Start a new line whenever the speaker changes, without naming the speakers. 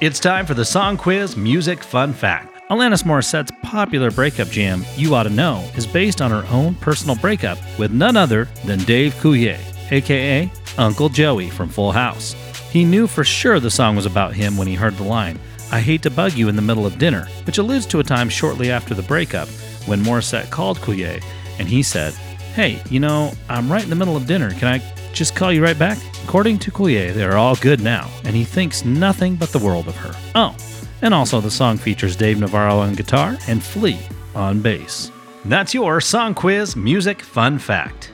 It's time for the Song Quiz Music Fun Fact. Alanis Morissette's popular breakup jam, You Oughta Know, is based on her own personal breakup with none other than Dave Coulier, aka Uncle Joey from Full House. He knew for sure the song was about him when he heard the line, I hate to bug you in the middle of dinner, which alludes to a time shortly after the breakup when Morissette called Coulier and he said, Hey, you know, I'm right in the middle of dinner. Can I just call you right back? According to Coulier, they are all good now, and he thinks nothing but the world of her. Oh, and also the song features Dave Navarro on guitar and Flea on bass. That's your Song Quiz Music Fun Fact.